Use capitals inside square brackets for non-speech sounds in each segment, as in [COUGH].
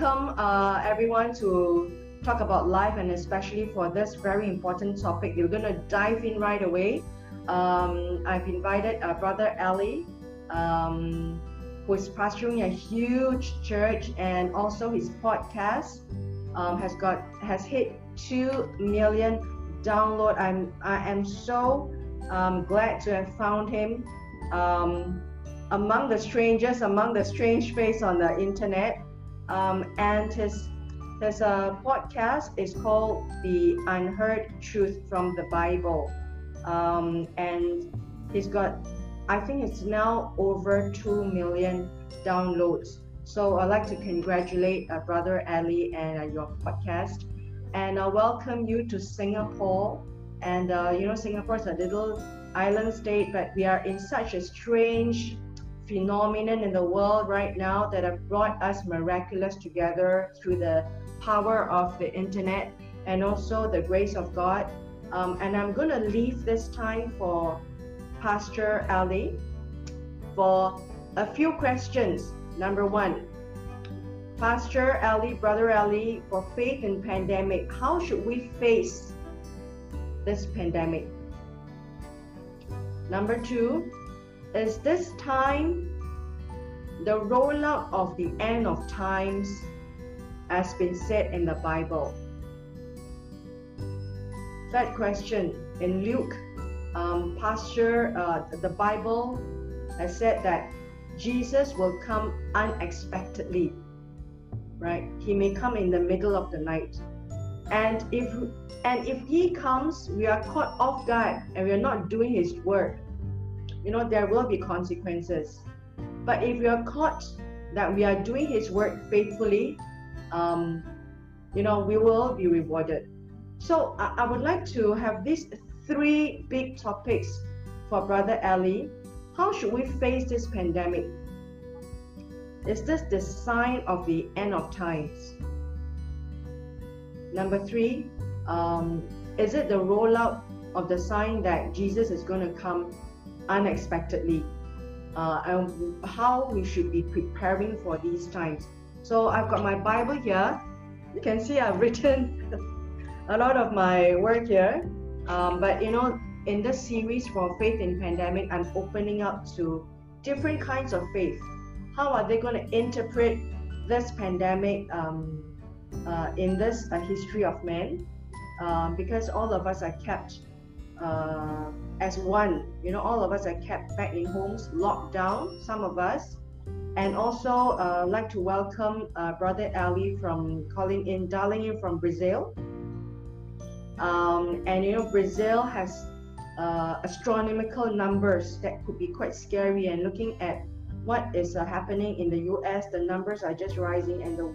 welcome uh, everyone to talk about life and especially for this very important topic. We're going to dive in right away. Um, I've invited uh, Brother Ali, um, who is pastoring a huge church, and also his podcast um, has got has hit two million download. I'm I am so um, glad to have found him um, among the strangers, among the strange face on the internet. Um, and his his uh, podcast is called The Unheard Truth from the Bible. Um, and he's got, I think it's now over 2 million downloads. So I'd like to congratulate uh, Brother Ali and uh, your podcast. And I welcome you to Singapore. And, uh, you know, Singapore is a little island state, but we are in such a strange phenomenon in the world right now that have brought us miraculous together through the power of the internet and also the grace of God. Um, and I'm going to leave this time for Pastor Ali for a few questions. Number one, Pastor Ali, Brother Ali, for faith in pandemic, how should we face this pandemic? Number two, is this time the rollout of the end of times has been said in the Bible? Third question in Luke, um, Pastor, uh, the Bible has said that Jesus will come unexpectedly, right? He may come in the middle of the night. And if and if he comes, we are caught off guard and we are not doing his work you know, there will be consequences. But if we are caught that we are doing His work faithfully, um, you know, we will be rewarded. So I, I would like to have these three big topics for Brother Ali. How should we face this pandemic? Is this the sign of the end of times? Number three, um, is it the rollout of the sign that Jesus is going to come unexpectedly uh, and how we should be preparing for these times. So I've got my Bible here. You can see I've written [LAUGHS] a lot of my work here. Um, but you know, in this series for Faith in Pandemic, I'm opening up to different kinds of faith. How are they going to interpret this pandemic um, uh, in this uh, history of man? Uh, because all of us are kept uh, as one. You know, all of us are kept back in homes, locked down, some of us. And also, uh, like to welcome uh, Brother Ali from calling in, dialing in from Brazil. Um, and you know, Brazil has uh, astronomical numbers that could be quite scary. And looking at what is uh, happening in the U.S., the numbers are just rising. And the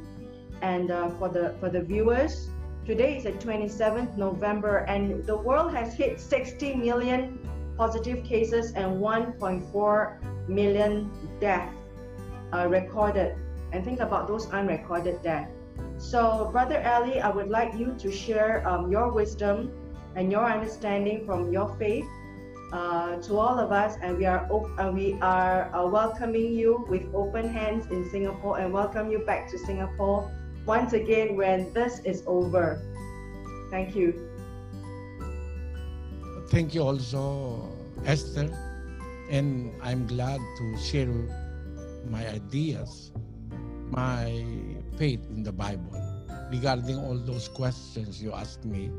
and uh, for the for the viewers, Today is the 27th November, and the world has hit 60 million positive cases and 1.4 million deaths uh, recorded. And think about those unrecorded deaths. So, Brother Ali, I would like you to share um, your wisdom and your understanding from your faith uh, to all of us, and we are op- uh, we are uh, welcoming you with open hands in Singapore, and welcome you back to Singapore once again when this is over. Thank you. Thank you also, Esther. And I'm glad to share my ideas, my faith in the Bible regarding all those questions you asked me.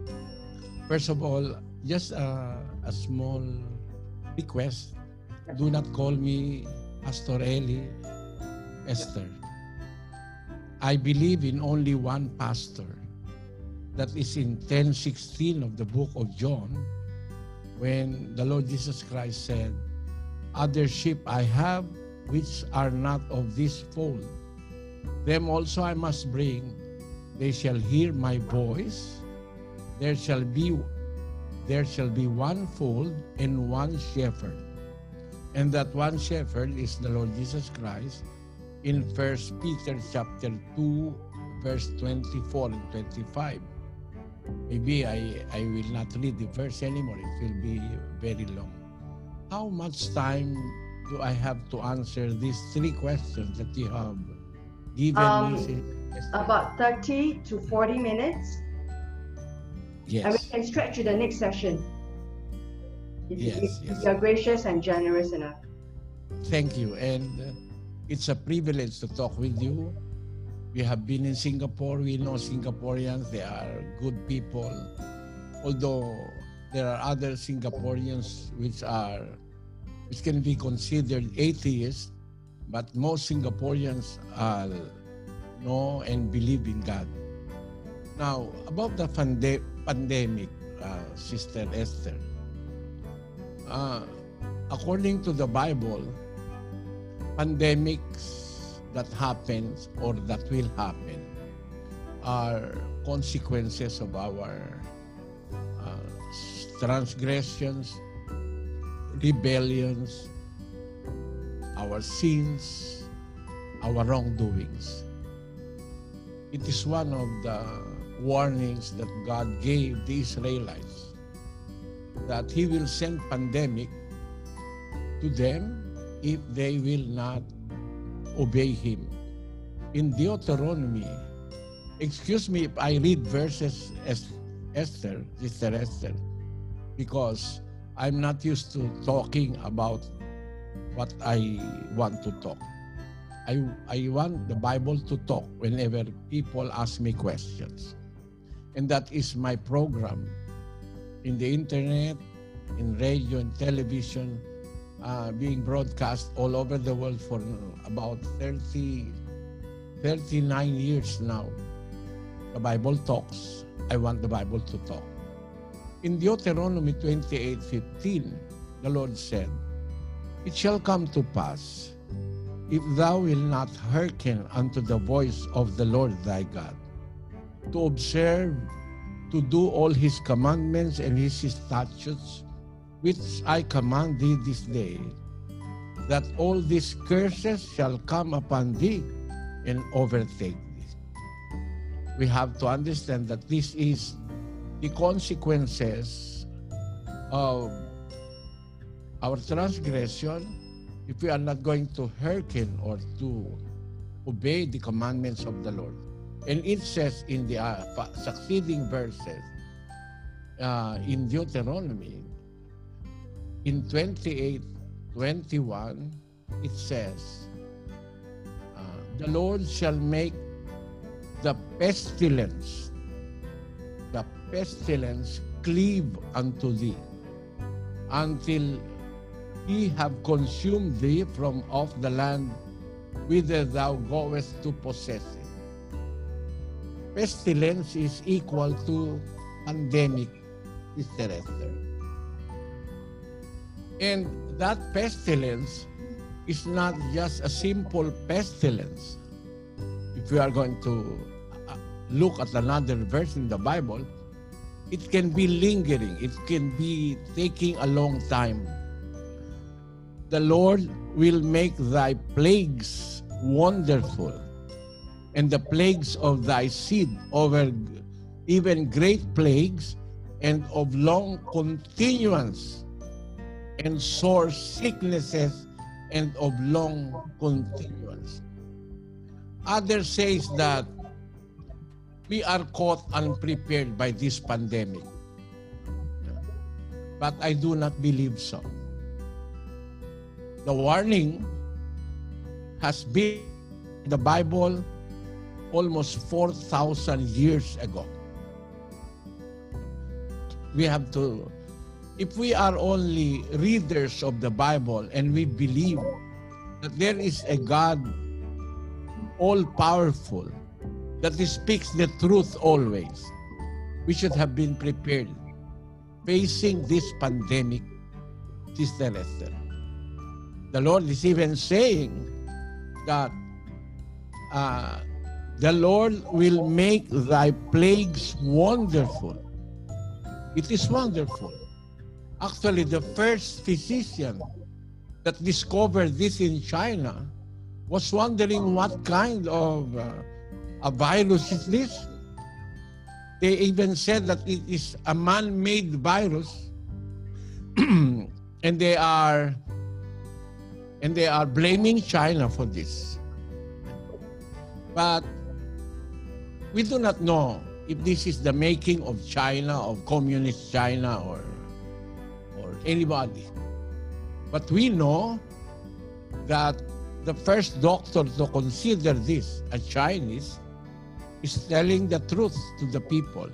First of all, just a, a small request. Do not call me Pastor Eli Esther. I believe in only one pastor. That is in 10:16 of the book of John, when the Lord Jesus Christ said, Other sheep I have which are not of this fold. Them also I must bring. They shall hear my voice. There shall be there shall be one fold and one shepherd. And that one shepherd is the Lord Jesus Christ in First Peter chapter 2 verse 24 and 25. Maybe I, I will not read the verse anymore. It will be very long. How much time do I have to answer these three questions that you have given Um, me? About 30 to 40 minutes. Yes. And we can stretch to the next session. If, Yes, if, yes. you're gracious and generous enough. Thank you. And uh, it's a privilege to talk with you. We have been in Singapore. We know Singaporeans. They are good people. Although there are other Singaporeans which are which can be considered atheists, but most Singaporeans uh, know and believe in God. Now, about the pande- pandemic, uh, Sister Esther, uh, according to the Bible, pandemics that happens or that will happen are consequences of our uh, transgressions, rebellions, our sins, our wrongdoings. It is one of the warnings that God gave the Israelites that He will send pandemic to them if they will not obey Him. In Deuteronomy, excuse me if I read verses as Esther, Sister Esther, because I'm not used to talking about what I want to talk. I, I want the Bible to talk whenever people ask me questions. And that is my program in the internet, in radio and television, uh, being broadcast all over the world for about 30, 39 years now. The Bible talks. I want the Bible to talk. In Deuteronomy 28 15, the Lord said, It shall come to pass, if thou wilt not hearken unto the voice of the Lord thy God, to observe, to do all his commandments and his statutes, which I command thee this day, that all these curses shall come upon thee and overtake thee. We have to understand that this is the consequences of our transgression if we are not going to hearken or to obey the commandments of the Lord. And it says in the uh, succeeding verses uh, in Deuteronomy, in 28 21, it says, uh, The Lord shall make the pestilence, the pestilence cleave unto thee until he have consumed thee from off the land whither thou goest to possess it. Pestilence is equal to pandemic, Sister Esther. And that pestilence is not just a simple pestilence. If we are going to uh, look at another verse in the Bible, it can be lingering, it can be taking a long time. The Lord will make thy plagues wonderful, and the plagues of thy seed over even great plagues and of long continuance and sore sicknesses and of long continuance. Others says that we are caught unprepared by this pandemic. But I do not believe so. The warning has been in the Bible almost 4,000 years ago. We have to, if we are only readers of the Bible and we believe that there is a God all powerful, that speaks the truth always. We should have been prepared facing this pandemic, Sister Esther. The Lord is even saying that uh, the Lord will make thy plagues wonderful. It is wonderful. Actually, the first physician that discovered this in China was wondering what kind of uh, a virus is this? They even said that it is a man-made virus, [CLEARS THROAT] and they are and they are blaming China for this. But we do not know if this is the making of China, of communist China, or, anybody. But we know that the first doctor to consider this a Chinese is telling the truth to the people.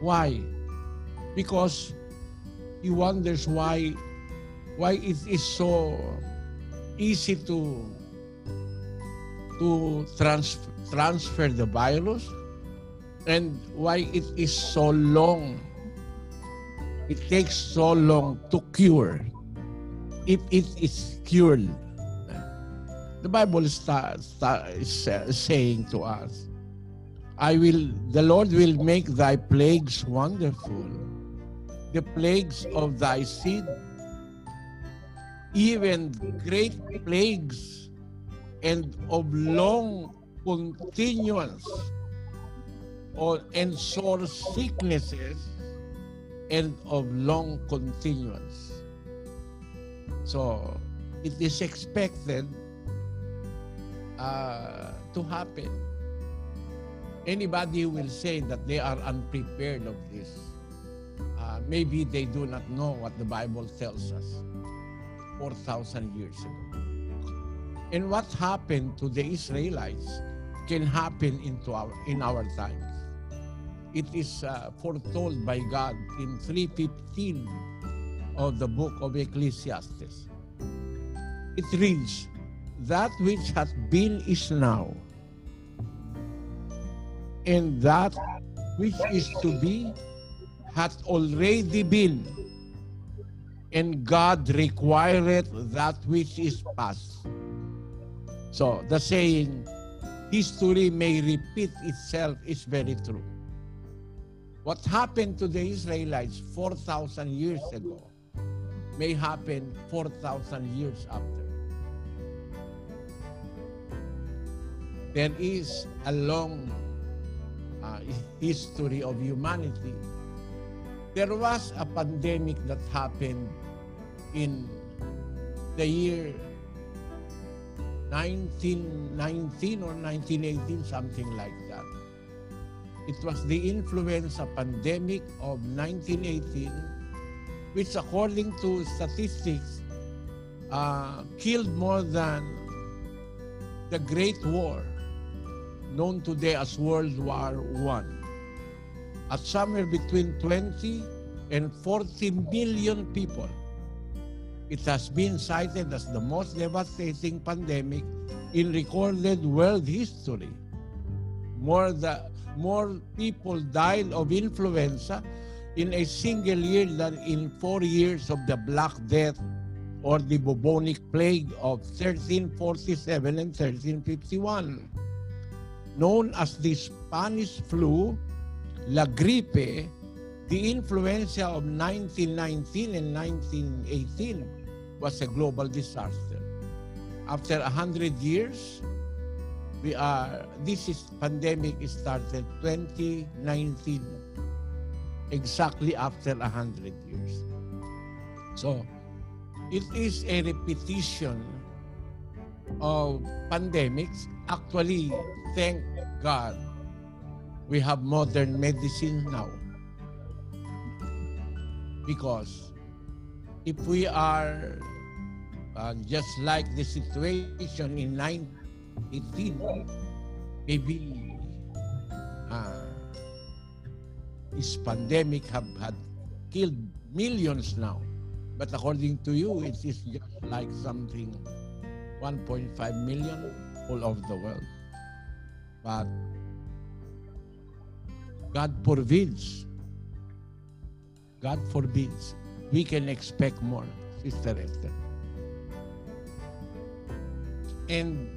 Why? Because he wonders why why it is so easy to to trans, transfer the virus and why it is so long it takes so long to cure. If it is cured the bible is, is saying to us i will the lord will make thy plagues wonderful the plagues of thy seed even great plagues and of long continuance or and sore sicknesses and of long continuance. So it is expected uh, to happen. Anybody will say that they are unprepared of this. Uh, maybe they do not know what the Bible tells us. 4,000 years ago. And what happened to the Israelites can happen into our, in our times. It is uh, foretold by God in 3.15 of the book of Ecclesiastes. It reads, That which hath been is now, and that which is to be hath already been and God requireth that which is past. So the saying, history may repeat itself is very true. What happened to the Israelites 4,000 years ago may happen 4,000 years after. There is a long uh, history of humanity there was a pandemic that happened in the year 1919 or 1918, something like that. It was the influenza pandemic of 1918, which according to statistics, uh, killed more than the Great War, known today as World War One at somewhere between 20 and 40 million people. It has been cited as the most devastating pandemic in recorded world history. More, the, more people died of influenza in a single year than in four years of the Black Death or the bubonic plague of 1347 and 1351. Known as the Spanish flu, La Gripe, the influenza of 1919 and 1918 was a global disaster. After 100 years, we are, this is pandemic started 2019, exactly after 100 years. So, it is a repetition of pandemics. Actually, thank God, we have modern medicine now. Because if we are uh, just like the situation in 1918, maybe uh, this pandemic have had killed millions now. But according to you, it is just like something 1.5 million all over the world. But God forbids. God forbids. We can expect more, Sister Esther. And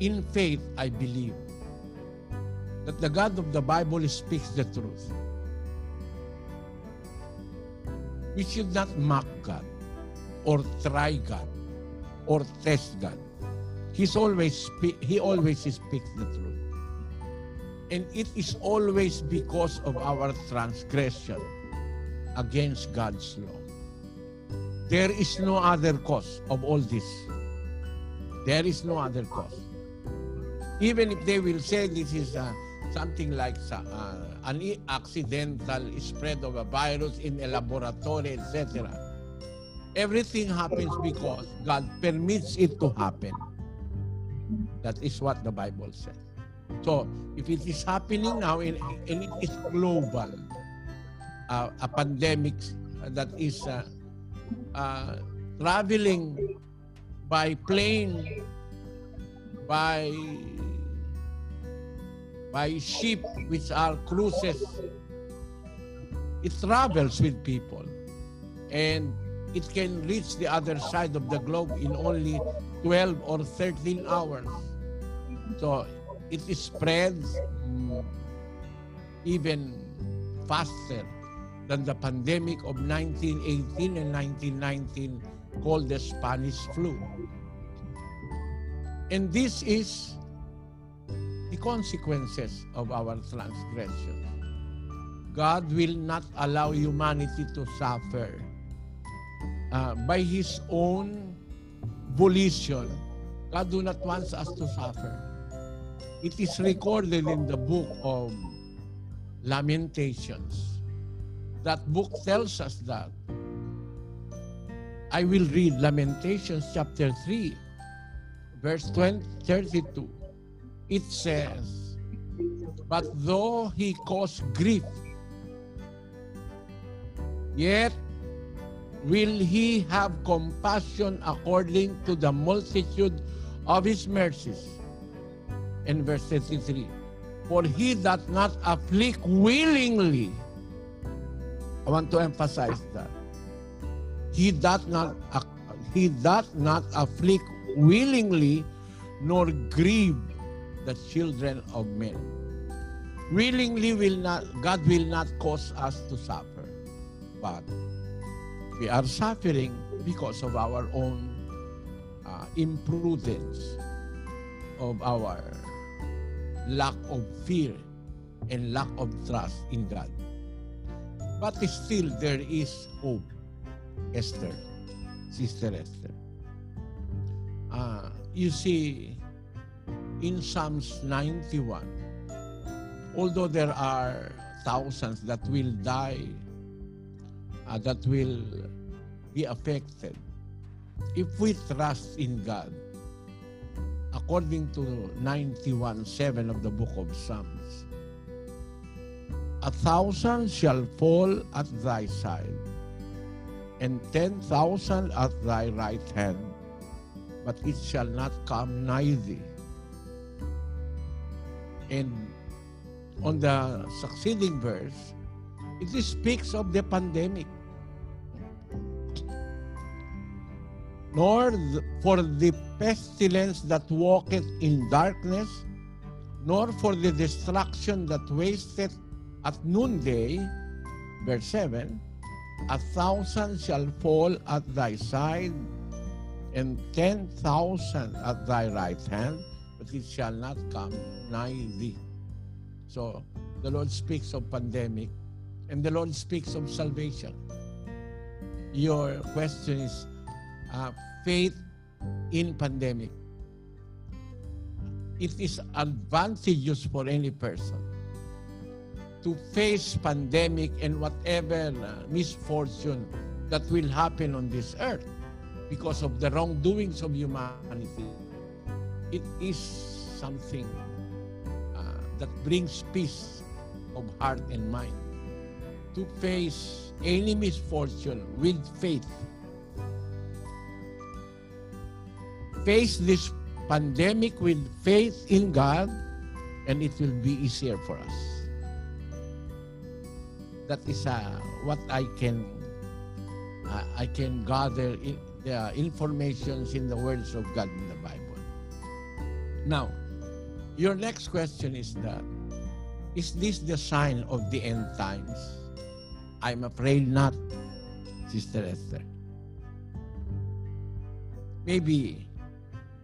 in faith, I believe that the God of the Bible speaks the truth. We should not mock God or try God or test God. He's always he always speaks the truth. And it is always because of our transgression against God's law. There is no other cause of all this. There is no other cause. Even if they will say this is uh, something like uh, an accidental spread of a virus in a laboratory, etc. Everything happens because God permits it to happen. That is what the Bible says. So, if it is happening now and, and it is global, uh, a pandemic that is uh, uh, traveling by plane, by by ship, which are cruises. It travels with people, and it can reach the other side of the globe in only 12 or 13 hours. So it spreads mm, even faster than the pandemic of 1918 and 1919 called the Spanish flu. And this is the consequences of our transgression. God will not allow humanity to suffer uh, by His own volition. God do not want us to suffer. It is recorded in the book of Lamentations that book tells us that. I will read Lamentations chapter 3, verse 20, 32. It says, But though he caused grief, yet will he have compassion according to the multitude of his mercies. In verse 33, For he doth not afflict willingly, I want to emphasize that. He doth not he doth not afflict willingly nor grieve the children of men. Willingly will not God will not cause us to suffer. But we are suffering because of our own uh, imprudence, of our lack of fear and lack of trust in God. But still, there is hope. Esther, Sister Esther. Uh, you see, in Psalms 91, although there are thousands that will die, uh, that will be affected, if we trust in God, according to 91 7 of the book of Psalms, A thousand shall fall at thy side, and ten thousand at thy right hand, but it shall not come nigh thee. And on the succeeding verse, it speaks of the pandemic. Nor for the pestilence that walketh in darkness, nor for the destruction that wasteth at noonday, verse 7, a thousand shall fall at thy side, and ten thousand at thy right hand, but it shall not come nigh thee. So the Lord speaks of pandemic, and the Lord speaks of salvation. Your question is uh, faith in pandemic. It is advantageous for any person to face pandemic and whatever misfortune that will happen on this earth because of the wrongdoings of humanity. It is something uh, that brings peace of heart and mind. To face any misfortune with faith. Face this pandemic with faith in God, and it will be easier for us. that is uh, what I can uh, I can gather in, the informations in the words of God in the Bible. Now, your next question is that is this the sign of the end times? I'm afraid not, Sister Esther. Maybe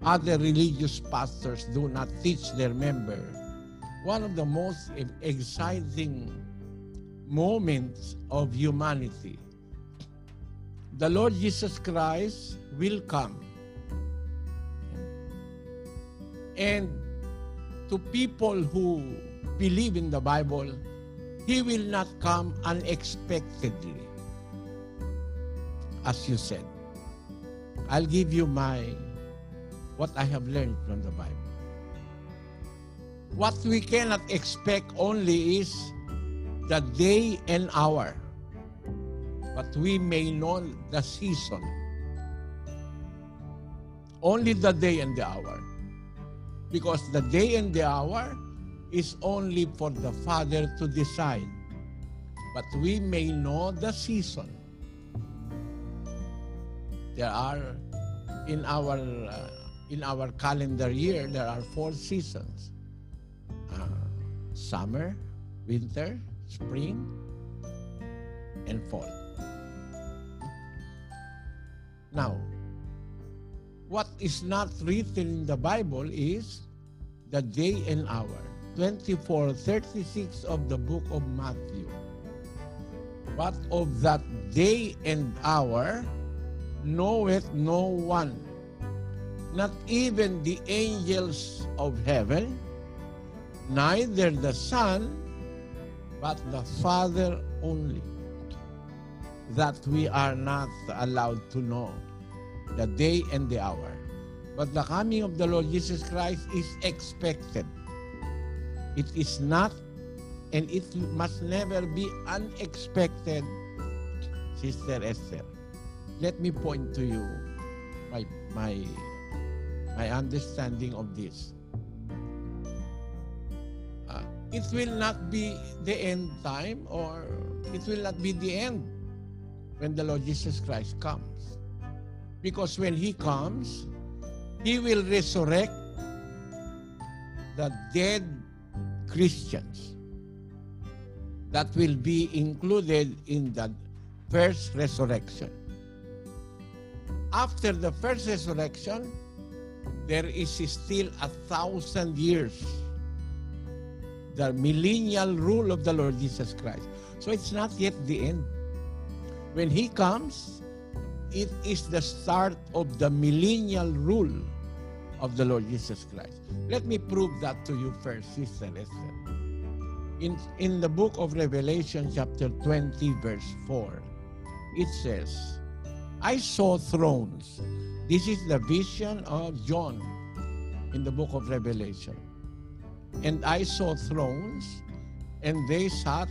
other religious pastors do not teach their member. One of the most exciting moments of humanity. The Lord Jesus Christ will come. And to people who believe in the Bible, He will not come unexpectedly. As you said, I'll give you my what I have learned from the Bible. What we cannot expect only is the day and hour, but we may know the season. Only the day and the hour. Because the day and the hour is only for the Father to decide. But we may know the season. There are in our uh, in our calendar year there are four seasons. Uh, summer, winter, spring, and fall. Now, what is not written in the Bible is the day and hour. 24, 36 of the book of Matthew. But of that day and hour knoweth no one, not even the angels of heaven, neither the Son, but the Father only. That we are not allowed to know the day and the hour. But the coming of the Lord Jesus Christ is expected. It is not and it must never be unexpected, Sister Esther. Let me point to you my, my, my understanding of this. Uh, it will not be the end time or it will not be the end when the Lord Jesus Christ comes. Because when He comes, He will resurrect the dead Christians that will be included in the first resurrection. After the first resurrection, there is still a thousand years. The millennial rule of the Lord Jesus Christ. So it's not yet the end. When He comes, it is the start of the millennial rule of the Lord Jesus Christ. Let me prove that to you first, Sister Esther. In, in the book of Revelation, chapter 20, verse 4, it says, I saw thrones. This is the vision of John in the book of Revelation. And I saw thrones, and they sat,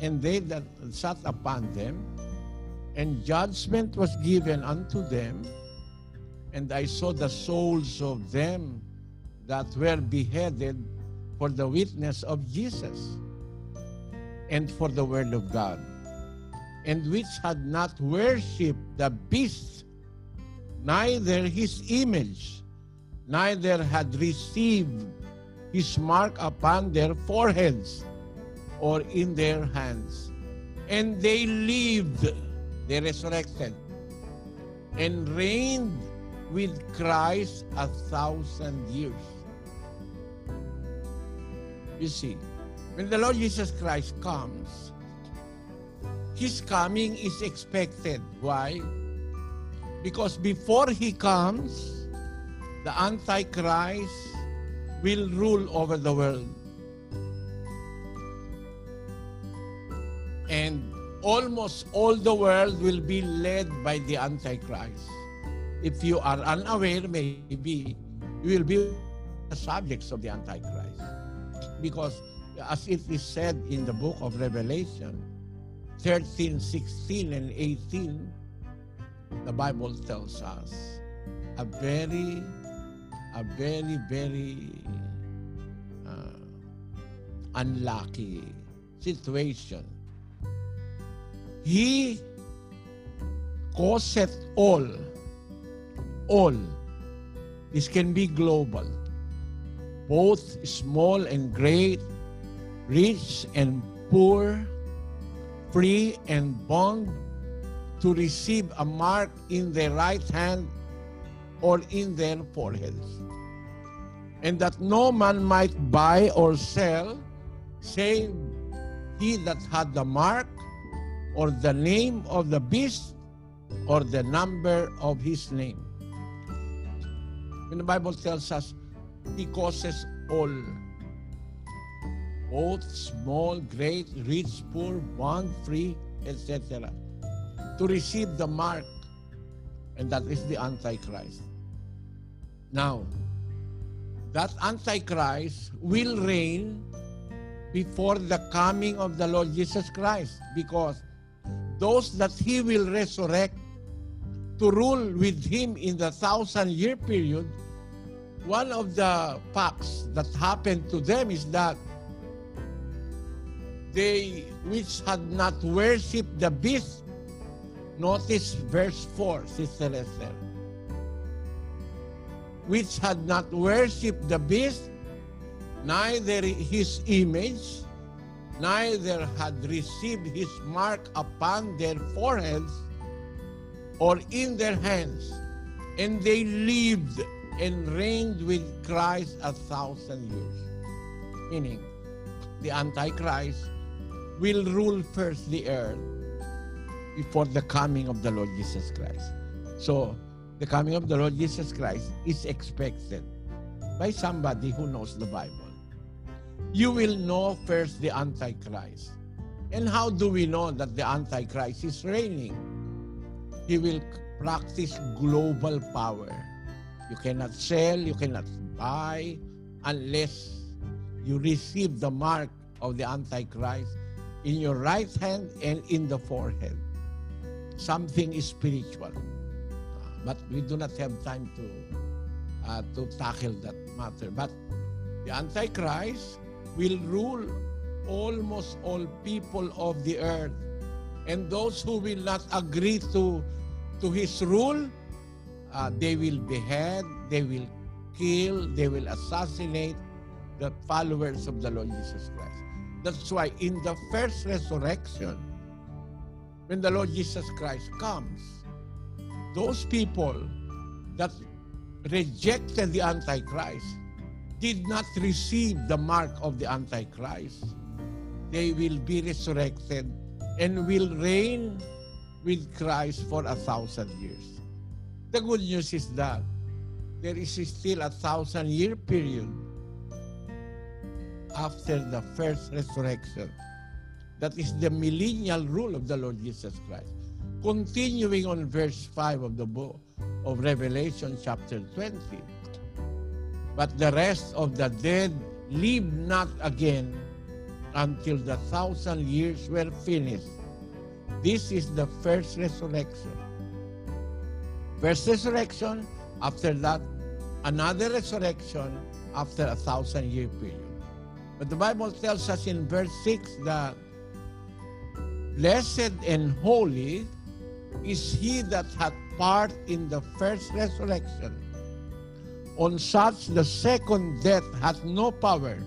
and they that sat upon them, and judgment was given unto them, and I saw the souls of them that were beheaded for the witness of Jesus and for the word of God, and which had not worshipped the beast, neither his image, neither had received his mark upon their foreheads or in their hands. And they lived, they resurrected, and reigned with Christ a thousand years. You see, when the Lord Jesus Christ comes, His coming is expected. Why? Because before He comes, the Antichrist will rule over the world. And almost all the world will be led by the Antichrist. If you are unaware, maybe you will be the subjects of the Antichrist. Because as it is said in the book of Revelation 13, 16, and 18, the Bible tells us a very, a very, very uh, unlucky situation. He causeth all, all, this can be global, both small and great, rich and poor, free and bond, to receive a mark in their right hand or in their foreheads. And that no man might buy or sell, save he that had the mark, or the name of the beast, or the number of his name. When the Bible tells us, He causes all, both small, great, rich, poor, bond, free, etc., to receive the mark, and that is the Antichrist. Now, that Antichrist will reign before the coming of the Lord Jesus Christ because those that he will resurrect to rule with him in the thousand year period, one of the facts that happened to them is that they which had not worshipped the beast, notice verse 4, Sister Esther, which had not worshipped the beast, neither his image, neither had received his mark upon their foreheads or in their hands, and they lived and reigned with Christ a thousand years. Meaning, the Antichrist will rule first the earth before the coming of the Lord Jesus Christ. So, the coming of the Lord Jesus Christ is expected by somebody who knows the Bible. You will know first the Antichrist. And how do we know that the Antichrist is reigning? He will practice global power. You cannot sell, you cannot buy unless you receive the mark of the Antichrist in your right hand and in the forehead. Something is spiritual. But we do not have time to uh, to tackle that matter. But the Antichrist will rule almost all people of the earth. And those who will not agree to, to his rule, uh, they will behead, they will kill, they will assassinate the followers of the Lord Jesus Christ. That's why in the first resurrection, when the Lord Jesus Christ comes, those people that rejected the Antichrist did not receive the mark of the Antichrist. They will be resurrected and will reign with Christ for a thousand years. The good news is that there is still a thousand year period after the first resurrection. That is the millennial rule of the Lord Jesus Christ. Continuing on verse 5 of the book of Revelation, chapter 20. But the rest of the dead live not again until the thousand years were finished. This is the first resurrection. First resurrection, after that, another resurrection after a thousand year period. But the Bible tells us in verse 6 that blessed and holy is he that hath part in the first resurrection. On such the second death hath no power,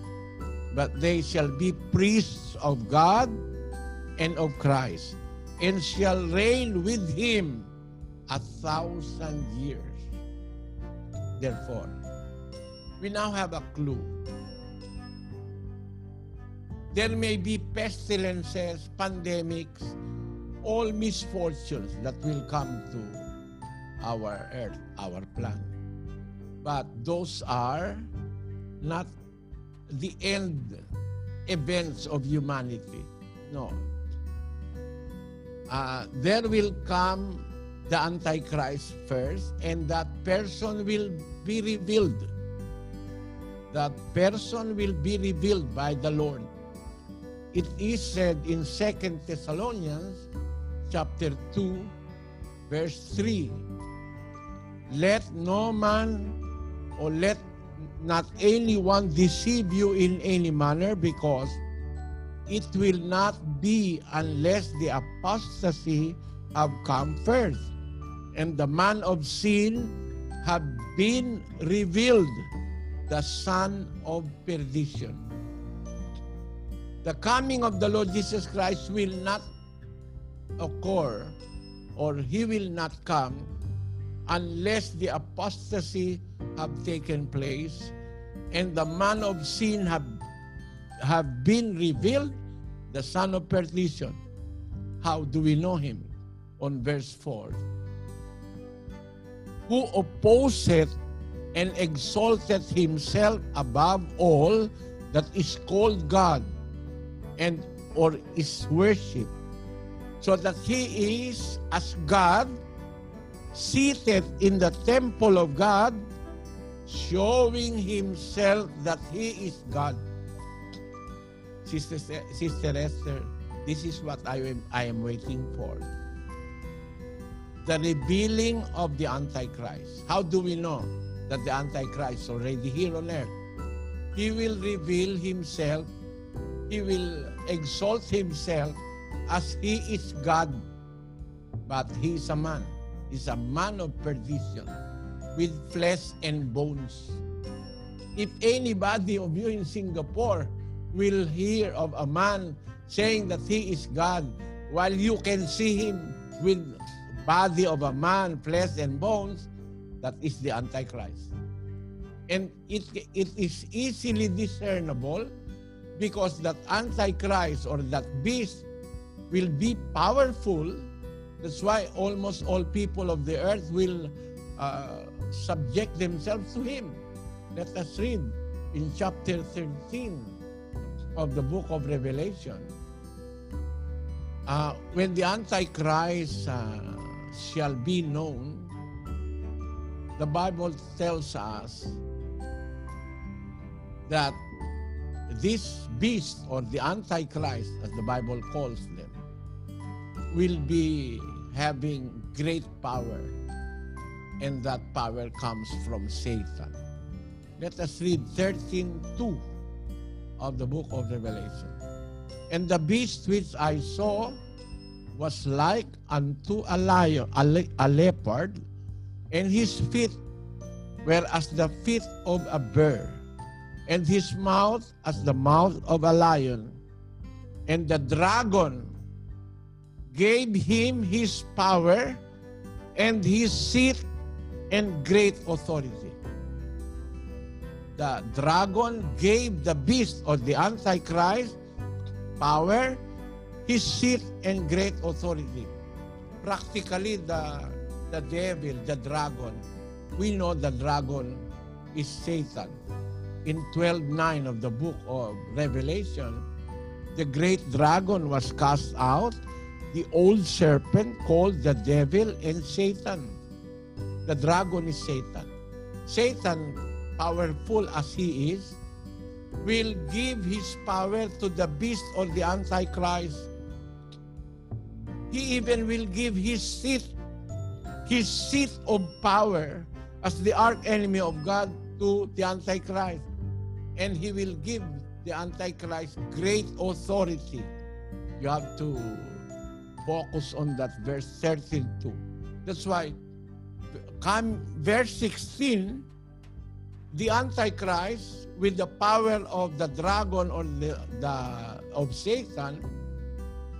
but they shall be priests of God and of Christ, and shall reign with him a thousand years. Therefore, we now have a clue there may be pestilences, pandemics, all misfortunes that will come to our earth, our planet. But those are not the end events of humanity. No. Uh, there will come the Antichrist first, and that person will be revealed. That person will be revealed by the Lord. It is said in Second Thessalonians chapter 2 verse 3 Let no man or let not anyone deceive you in any manner because it will not be unless the apostasy have come first. And the man of sin have been revealed the son of perdition. The coming of the Lord Jesus Christ will not occur or he will not come unless the apostasy have taken place and the man of sin have have been revealed the son of perdition. How do we know him? On verse 4 who opposeth and exalted himself above all that is called God and or is worshipped, so that he is as God seated in the temple of God, showing himself that he is God. Sister, Sister Esther, this is what I am, I am waiting for. The revealing of the Antichrist. How do we know that the Antichrist is already here on earth? He will reveal himself. He will exalt himself as he is God. But he is a man. He's a man of perdition with flesh and bones. If anybody of you in Singapore will hear of a man saying that he is God, while you can see him with body of a man, flesh and bones, that is the Antichrist. And it, it is easily discernible because that Antichrist or that beast will be powerful. That's why almost all people of the earth will uh, subject themselves to him. Let us read in chapter 13 of the book of Revelation, uh, when the Antichrist uh, shall be known, the Bible tells us that this beast or the Antichrist, as the Bible calls them, will be having great power, and that power comes from Satan. Let us read 13 2 of the book of Revelation. And the beast which I saw was like unto a lion, a, le- a leopard, and his feet were as the feet of a bear, and his mouth as the mouth of a lion. And the dragon gave him his power and his seat and great authority the dragon gave the beast or the Antichrist power, his seat, and great authority. Practically, the, the devil, the dragon, we know the dragon is Satan. In 12.9 of the book of Revelation, the great dragon was cast out, the old serpent called the devil and Satan. The dragon is Satan. Satan powerful as he is, will give his power to the beast or the Antichrist. He even will give his seat, his seat of power as the arch enemy of God to the Antichrist. And he will give the Antichrist great authority. You have to focus on that verse 32. That's why come verse 16 the Antichrist, with the power of the dragon or the, the of Satan,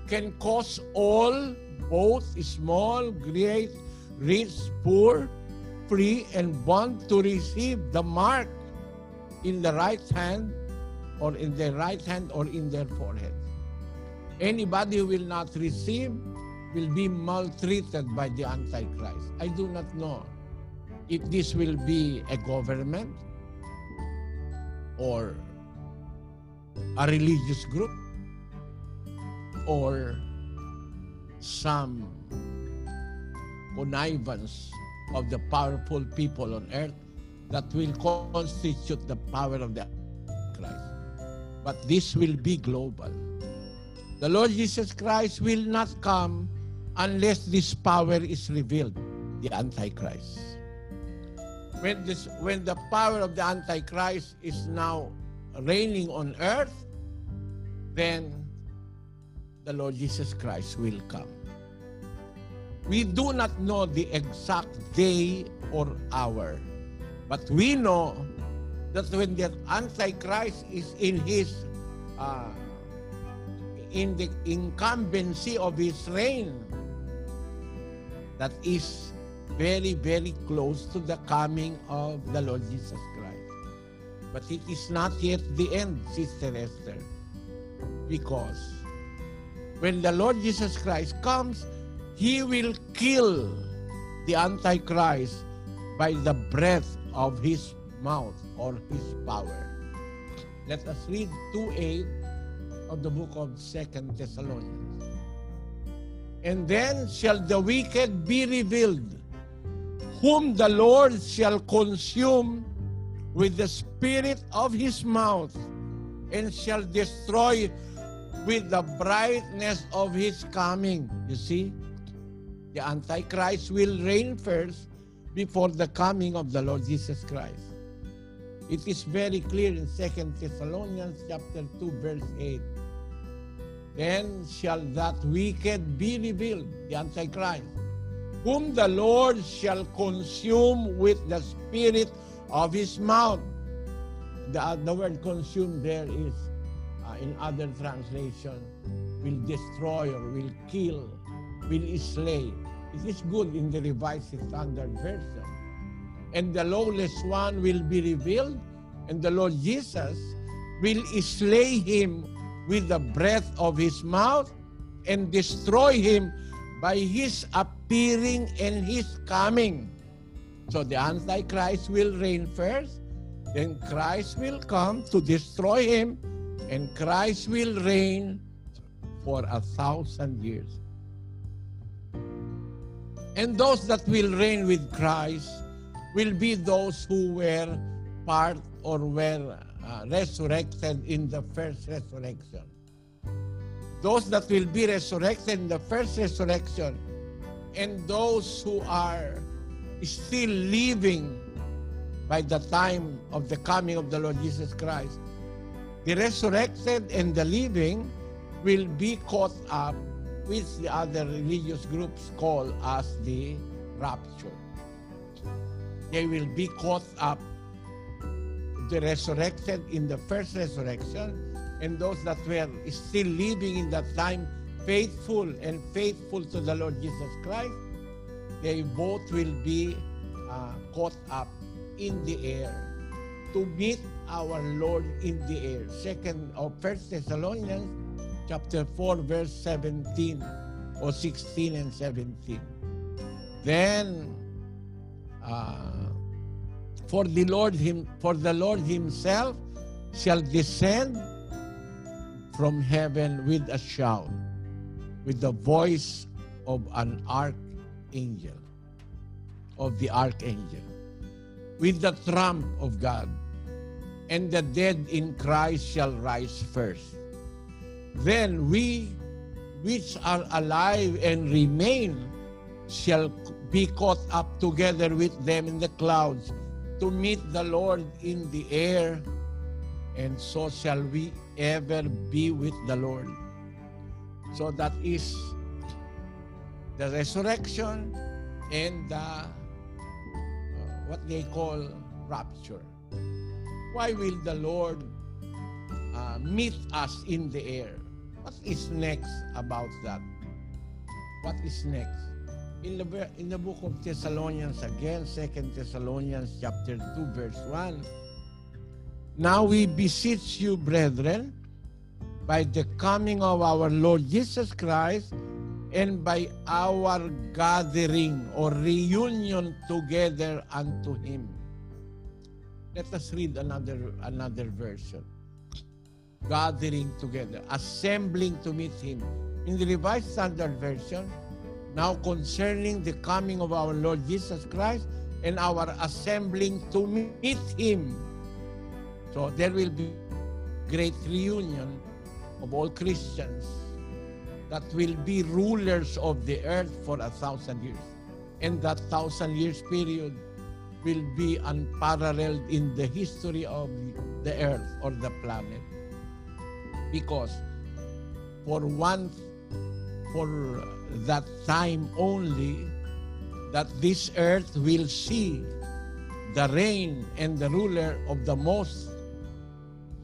can cause all, both small, great, rich, poor, free, and bond to receive the mark in the right hand or in their right hand or in their forehead. Anybody will not receive will be maltreated by the Antichrist. I do not know if this will be a government or a religious group or some connivance of the powerful people on earth that will constitute the power of the Christ. But this will be global. The Lord Jesus Christ will not come unless this power is revealed, the Antichrist. When this when the power of the antichrist is now reigning on earth then the lord jesus christ will come. We do not know the exact day or hour but we know that when the antichrist is in his uh, in the incumbency of his reign that is very, very close to the coming of the Lord Jesus Christ. But it is not yet the end, Sister Esther. Because when the Lord Jesus Christ comes, He will kill the Antichrist by the breath of his mouth or his power. Let us read 2.8 of the book of Second Thessalonians. And then shall the wicked be revealed, whom the Lord shall consume with the spirit of his mouth, and shall destroy with the brightness of his coming. You see, the Antichrist will reign first before the coming of the Lord Jesus Christ. It is very clear in Second Thessalonians chapter 2, verse 8. Then shall that wicked be revealed, the Antichrist, whom the Lord shall consume with the spirit of his mouth. The, the word consume there is, uh, in other translation, will destroy or will kill, will slay. It is good in the Revised Standard Version. And the lawless one will be revealed, and the Lord Jesus will slay him with the breath of his mouth and destroy him by his appearing and his coming. So the Antichrist will reign first, then Christ will come to destroy him, and Christ will reign for a thousand years. And those that will reign with Christ will be those who were part or were resurrected in the first resurrection. Those that will be resurrected in the first resurrection, and those who are still living by the time of the coming of the Lord Jesus Christ. The resurrected and the living will be caught up with the other religious groups called as the rapture. They will be caught up, the resurrected in the first resurrection, and those that were still living in that time, faithful and faithful to the Lord Jesus Christ, they both will be uh, caught up in the air to meet our Lord in the air. Second or First Thessalonians chapter 4 verse 17 or 16 and 17. Then uh, for the Lord him for the Lord himself shall descend from heaven with a shout with the voice of an archangel of the archangel with the trump of God and the dead in Christ shall rise first. Then we which are alive and remain shall be caught up together with them in the clouds to meet the Lord in the air and so shall we ever be with the Lord so that is the resurrection and the uh, what they call rapture. Why will the Lord uh, meet us in the air? What is next about that? What is next? In the, in the book of Thessalonians again, Second Thessalonians chapter 2, verse 1. Now we beseech you, brethren, by the coming of our Lord Jesus Christ and by our gathering or reunion together unto him. Let us read another another version. Gathering together, assembling to meet him. In the Revised Standard Version, now concerning the coming of our Lord Jesus Christ and our assembling to meet him. So there will be great reunion of all Christians that will be rulers of the earth for a thousand years. And that thousand years period will be unparalleled in the history of the earth or the planet. Because for one, for that time only, that this earth will see the reign and the ruler of the most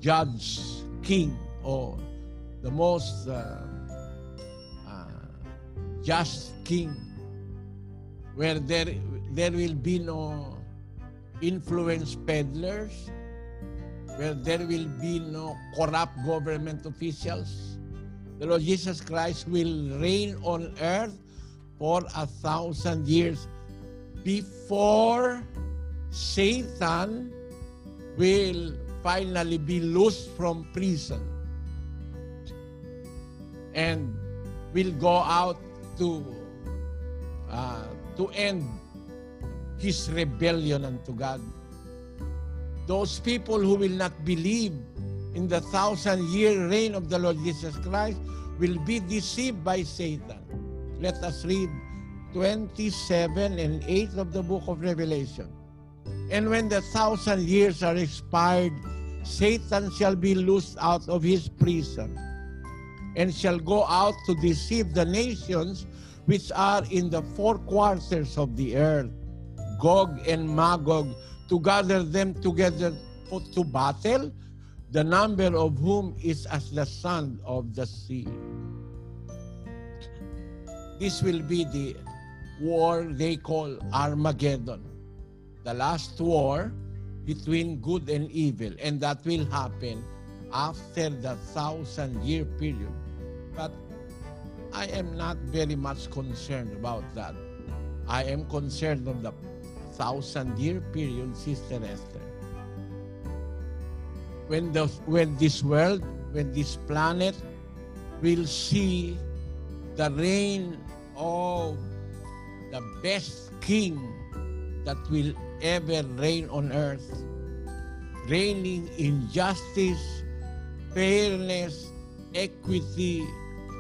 judge king or the most uh, uh, just king, where there there will be no influence peddlers, where there will be no corrupt government officials. The Lord Jesus Christ will reign on earth for a thousand years before Satan will finally be loosed from prison and will go out to uh, to end his rebellion unto God. Those people who will not believe in the thousand year reign of the Lord Jesus Christ will be deceived by Satan. Let us read 27 and 8 of the book of Revelation. And when the thousand years are expired, Satan shall be loosed out of his prison and shall go out to deceive the nations which are in the four quarters of the earth, Gog and Magog, to gather them together for, to battle, the number of whom is as the sand of the sea. This will be the war they call Armageddon, the last war between good and evil, and that will happen after the thousand year period. But I am not very much concerned about that. I am concerned of the thousand year period, Sister Esther. When, the, when this world, when this planet will see the reign of the best king that will ever reign on earth, reigning in justice, fairness, equity,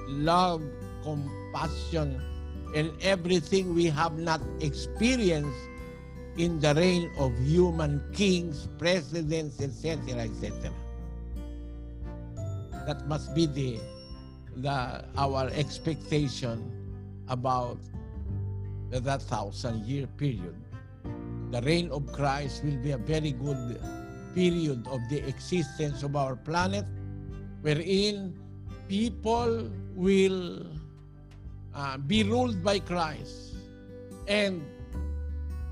love, compassion, and everything we have not experienced in the reign of human kings, presidents, etc., etc. That must be the, the our expectation about that thousand year period. The reign of Christ will be a very good period of the existence of our planet wherein people will uh, be ruled by Christ and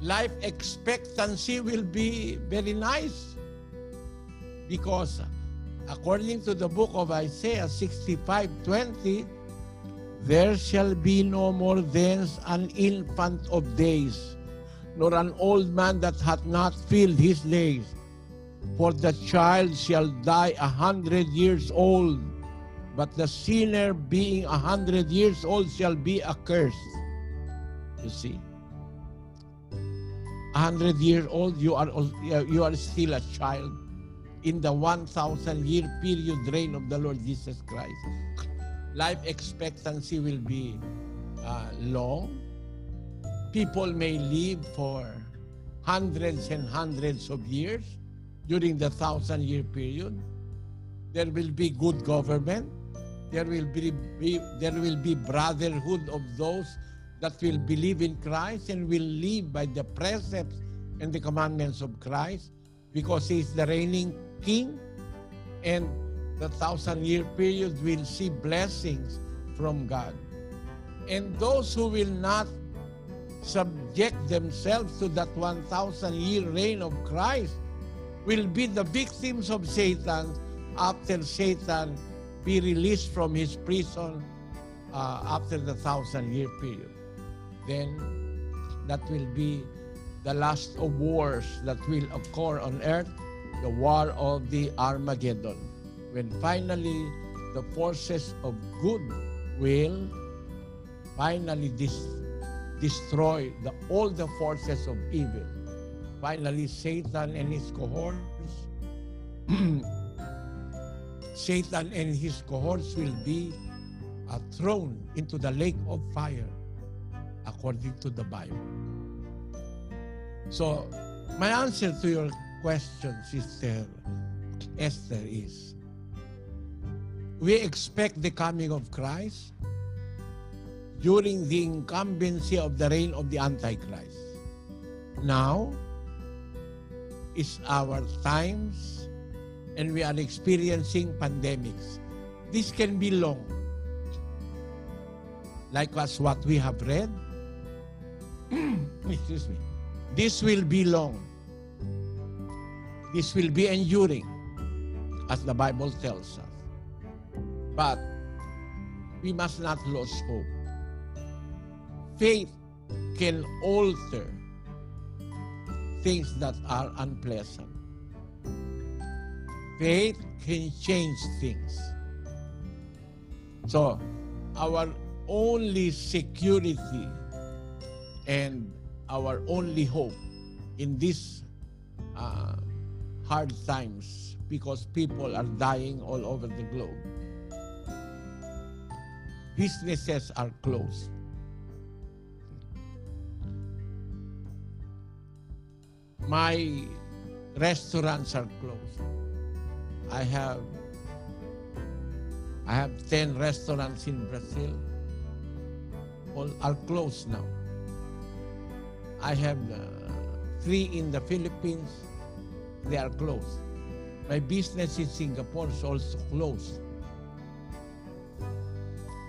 life expectancy will be very nice because according to the book of Isaiah 65 20 there shall be no more thence an infant of days nor an old man that hath not filled his days for the child shall die a hundred years old but the sinner being a hundred years old shall be accursed. You see? A hundred years old, you are, you are still a child in the 1,000 year period reign of the Lord Jesus Christ. Life expectancy will be uh, long. People may live for hundreds and hundreds of years during the thousand year period. There will be good government there will be, be, there will be brotherhood of those that will believe in Christ and will live by the precepts and the commandments of Christ because he is the reigning king and the thousand year period will see blessings from God. And those who will not subject themselves to that 1,000 year reign of Christ will be the victims of Satan after Satan be released from his prison uh, after the thousand year period. Then that will be the last of wars that will occur on earth, the war of the Armageddon, when finally the forces of good will finally dis- destroy the, all the forces of evil. Finally, Satan and his cohorts [CLEARS THROAT] Satan and his cohorts will be uh, thrown into the lake of fire according to the Bible. So, my answer to your question, Sister Esther, is we expect the coming of Christ during the incumbency of the reign of the Antichrist. Now is our times and we are experiencing pandemics. This can be long. Like as what we have read. [CLEARS THROAT] Excuse me. This will be long. This will be enduring, as the Bible tells us. But we must not lose hope. Faith can alter things that are unpleasant. Faith can change things. So, our only security and our only hope in these uh, hard times because people are dying all over the globe. Businesses are closed. My restaurants are closed. I have I have 10 restaurants in Brazil. All are closed now. I have three in the Philippines. They are closed. My business in Singapore is also closed.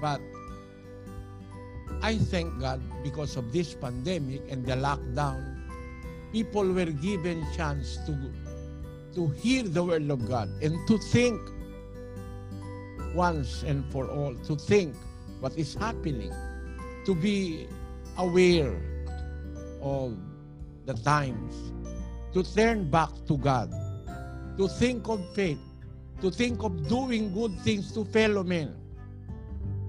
But I thank God because of this pandemic and the lockdown, people were given chance to to hear the word of God and to think once and for all, to think what is happening, to be aware of the times, to turn back to God, to think of faith, to think of doing good things to fellow men.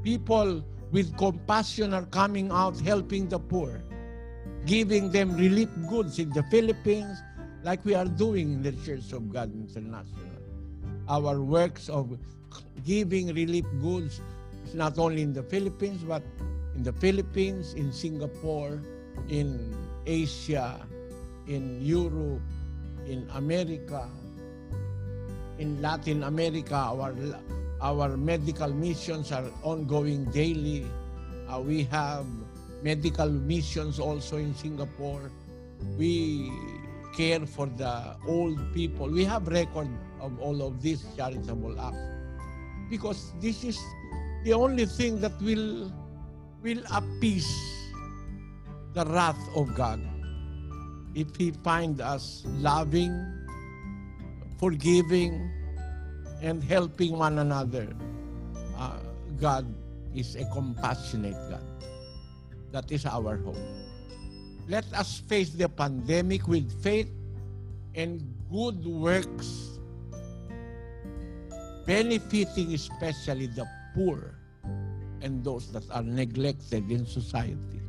People with compassion are coming out helping the poor, giving them relief goods in the Philippines, like we are doing in the Church of God International. Our works of giving relief goods not only in the Philippines, but in the Philippines, in Singapore, in Asia, in Europe, in America, in Latin America. Our, our medical missions are ongoing daily. Uh, we have medical missions also in Singapore. We care for the old people. We have record of all of these charitable acts because this is the only thing that will will appease the wrath of God if He finds us loving, forgiving, and helping one another. Uh, God is a compassionate God. That is our hope. Let us face the pandemic with faith and good works, benefiting especially the poor and those that are neglected in society.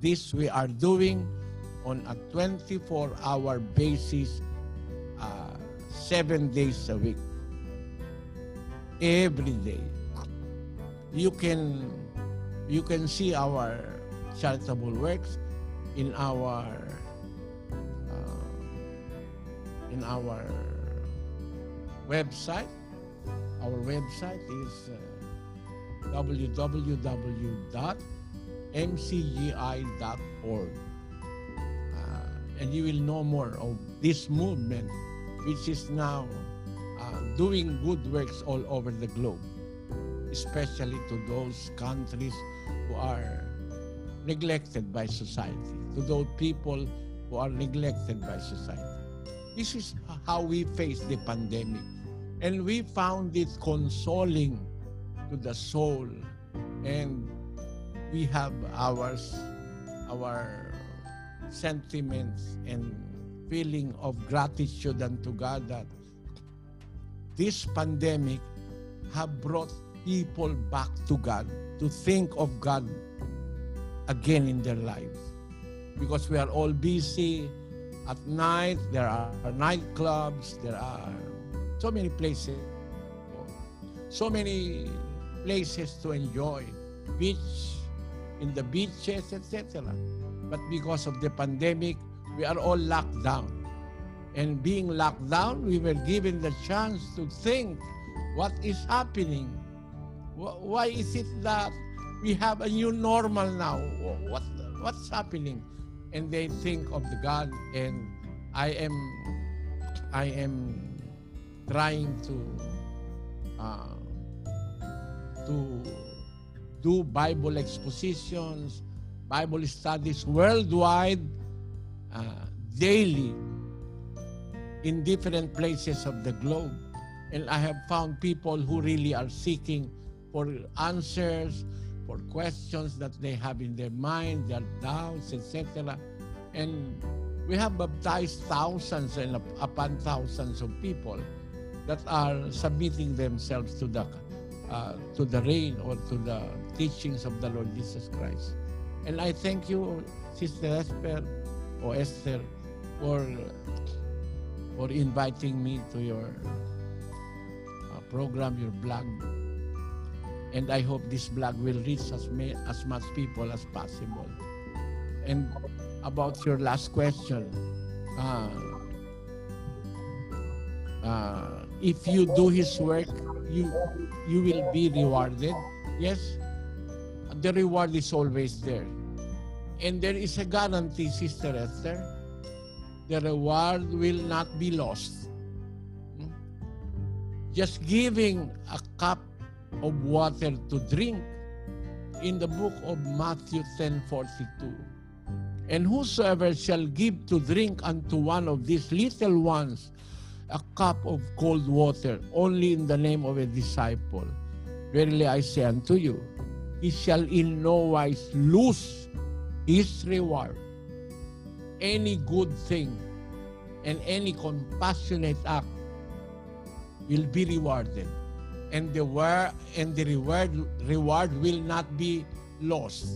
This we are doing on a 24-hour basis, uh, seven days a week, every day. You can you can see our charitable works in our uh, in our website. Our website is uh, www.mcgi.org. Uh, and you will know more of this movement, which is now uh, doing good works all over the globe, especially to those countries who are neglected by society, to those people who are neglected by society. This is how we face the pandemic. And we found it consoling to the soul. And we have ours, our sentiments and feeling of gratitude unto God that this pandemic have brought people back to God, to think of God again in their lives. Because we are all busy. At night, there are nightclubs, there are so many places, so many places to enjoy, beach, in the beaches, etc. But because of the pandemic, we are all locked down. And being locked down, we were given the chance to think what is happening. Why is it that we have a new normal now? What, what's happening? And they think of the God, and I am, I am trying to, uh, to do Bible expositions, Bible studies worldwide, uh, daily, in different places of the globe. And I have found people who really are seeking for answers, for questions that they have in their mind, their doubts, etc. And We have baptized thousands and upon thousands of people that are submitting themselves to the uh, to the reign or to the teachings of the Lord Jesus Christ. And I thank you, Sister Esther or Esther, for for inviting me to your uh, program, your blog. And I hope this blog will reach as, may, as much people as possible. And about your last question, uh, uh, if you do His work, you you will be rewarded. Yes, the reward is always there, and there is a guarantee, Sister Esther. The reward will not be lost. Hmm? Just giving a cup of water to drink in the book of Matthew 10:42 and whosoever shall give to drink unto one of these little ones a cup of cold water only in the name of a disciple, verily I say unto you, he shall in no wise lose his reward. Any good thing and any compassionate act will be rewarded. And the, and the reward, reward will not be lost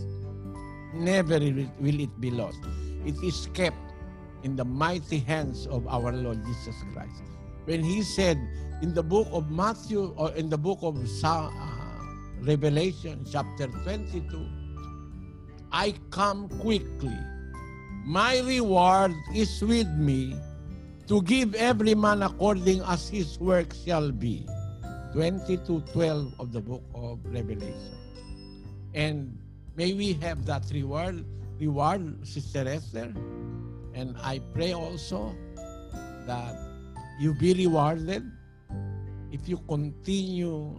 never will it be lost. It is kept in the mighty hands of our Lord Jesus Christ. When he said in the book of Matthew or in the book of uh, Revelation, chapter 22, I come quickly. My reward is with me to give every man according as his work shall be. 22:12 of the book of Revelation. And May we have that reward, reward, Sister Esther. And I pray also that you be rewarded if you continue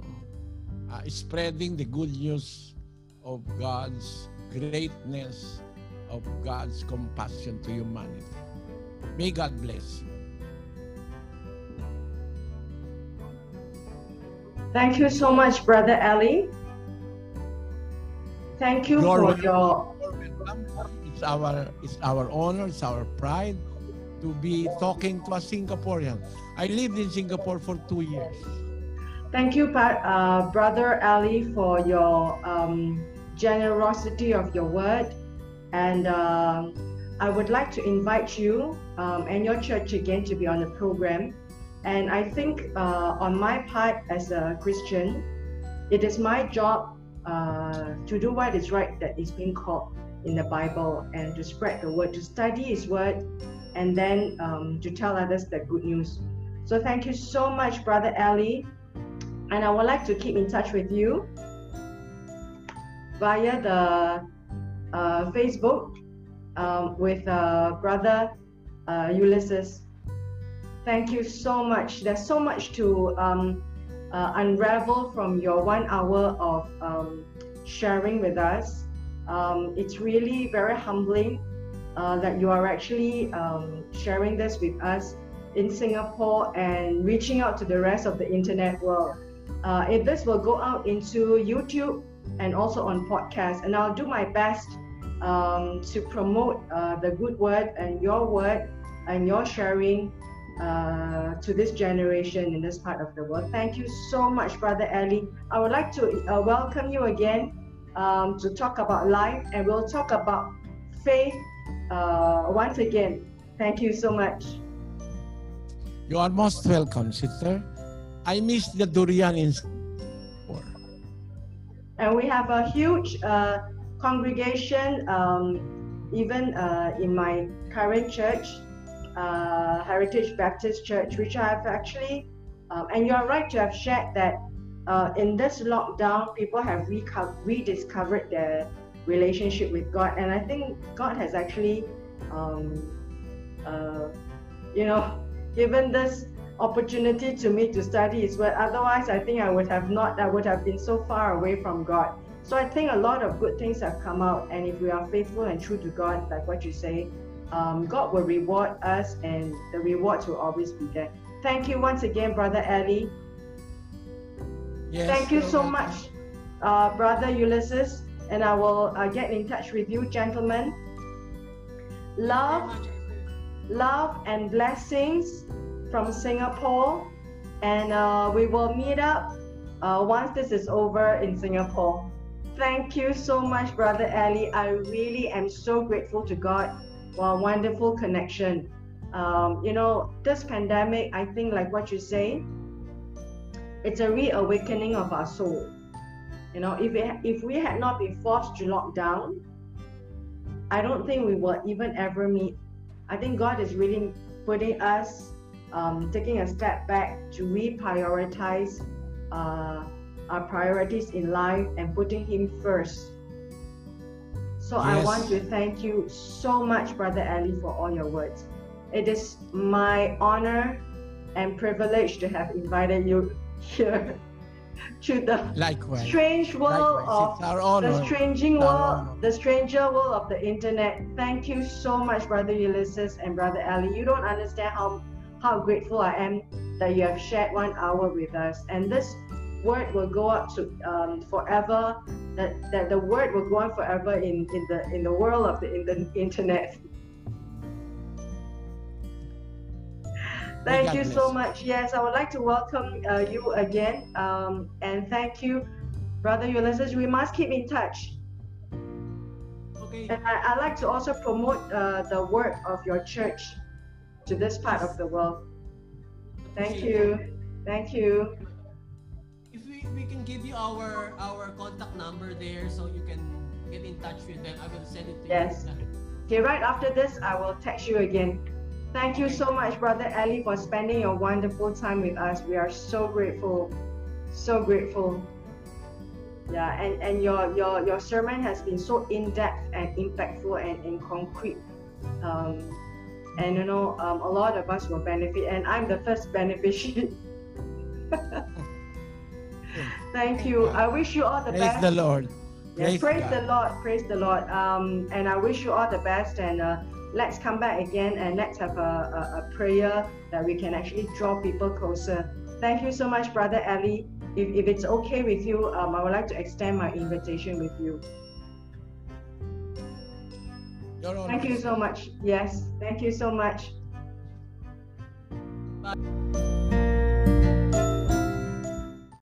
uh, spreading the good news of God's greatness, of God's compassion to humanity. May God bless you. Thank you so much, Brother Ali. Thank you You're for your. It's our it's our honor, it's our pride to be talking to a Singaporean. I lived in Singapore for two years. Thank you, uh, Brother Ali, for your um, generosity of your word. And uh, I would like to invite you um, and your church again to be on the program. And I think uh, on my part as a Christian, it is my job uh, to do what is right that is being called in the Bible and to spread the word, to study His word, and then um, to tell others the good news. So thank you so much, Brother Ali. And I would like to keep in touch with you via the uh, Facebook um, with uh, Brother uh, Ulysses. Thank you so much. There's so much to um, uh, unravel from your one hour of um, sharing with us. Um, it's really very humbling uh, that you are actually um, sharing this with us in Singapore and reaching out to the rest of the internet world. Uh, if this will go out into YouTube and also on podcast, and I'll do my best um, to promote uh, the good word and your word and your sharing uh, to this generation in this part of the world. Thank you so much, Brother Ali. I would like to uh, welcome you again um, to talk about life, and we'll talk about faith uh, once again. Thank you so much. You are most welcome, sister. I miss the durian in Singapore. and we have a huge uh, congregation, um, even uh, in my current church uh, Heritage Baptist Church, which I have actually, um, and you're right to have shared that uh, in this lockdown, people have reco- rediscovered their relationship with God, and I think God has actually, um, uh, you know, [LAUGHS] given this opportunity to me to study His Word. Otherwise, I think I would have not. I would have been so far away from God. So I think a lot of good things have come out, and if we are faithful and true to God, like what you say, um, God will reward us and the rewards will always be there. Thank you once again, Brother Ali. Yes, Thank you so much, uh, Brother Ulysses. And I will uh, get in touch with you, gentlemen. Love, love and blessings from Singapore. And uh, we will meet up uh, once this is over in Singapore. Thank you so much, Brother Ali. I really am so grateful to God for a wonderful connection. Um, you know, this pandemic, I think, like what you say, it's a reawakening of our soul. You know, if, it, if we had not been forced to lock down, I don't think we will even ever meet. I think God is really putting us, um, taking a step back to reprioritize uh, our priorities in life and putting Him first. So yes. I want to thank you so much, Brother Ali, for all your words. It is my honor and privileged to have invited you here to the Likewise. strange world Likewise. of the stranging world, the stranger world of the internet. Thank you so much, Brother Ulysses and Brother Ali. You don't understand how how grateful I am that you have shared one hour with us. And this word will go up to um, forever. That, that the word will go on forever in, in the in the world of the in the internet. Thank you so much. Yes, I would like to welcome uh, you again. Um, and thank you, Brother Ulysses. We must keep in touch. Okay. And I, I like to also promote uh, the work of your church to this part of the world. Thank you. Thank you. If we, we can give you our our contact number there so you can get in touch with them, I will send it to yes. you. Yes. Okay, right after this, I will text you again. Thank you so much, Brother Ali, for spending your wonderful time with us. We are so grateful, so grateful. Yeah, and, and your, your, your sermon has been so in-depth and impactful and, and concrete. Um, and you know, um, a lot of us will benefit, and I'm the first beneficiary. [LAUGHS] Thank you. I wish you all the praise best. The Lord. Praise, praise the Lord. Praise the Lord. Um, and I wish you all the best. And uh, let's come back again and let's have a, a, a prayer that we can actually draw people closer. Thank you so much, Brother Ali. If, if it's okay with you, um, I would like to extend my invitation with you. Thank you so much. Yes, thank you so much. Bye.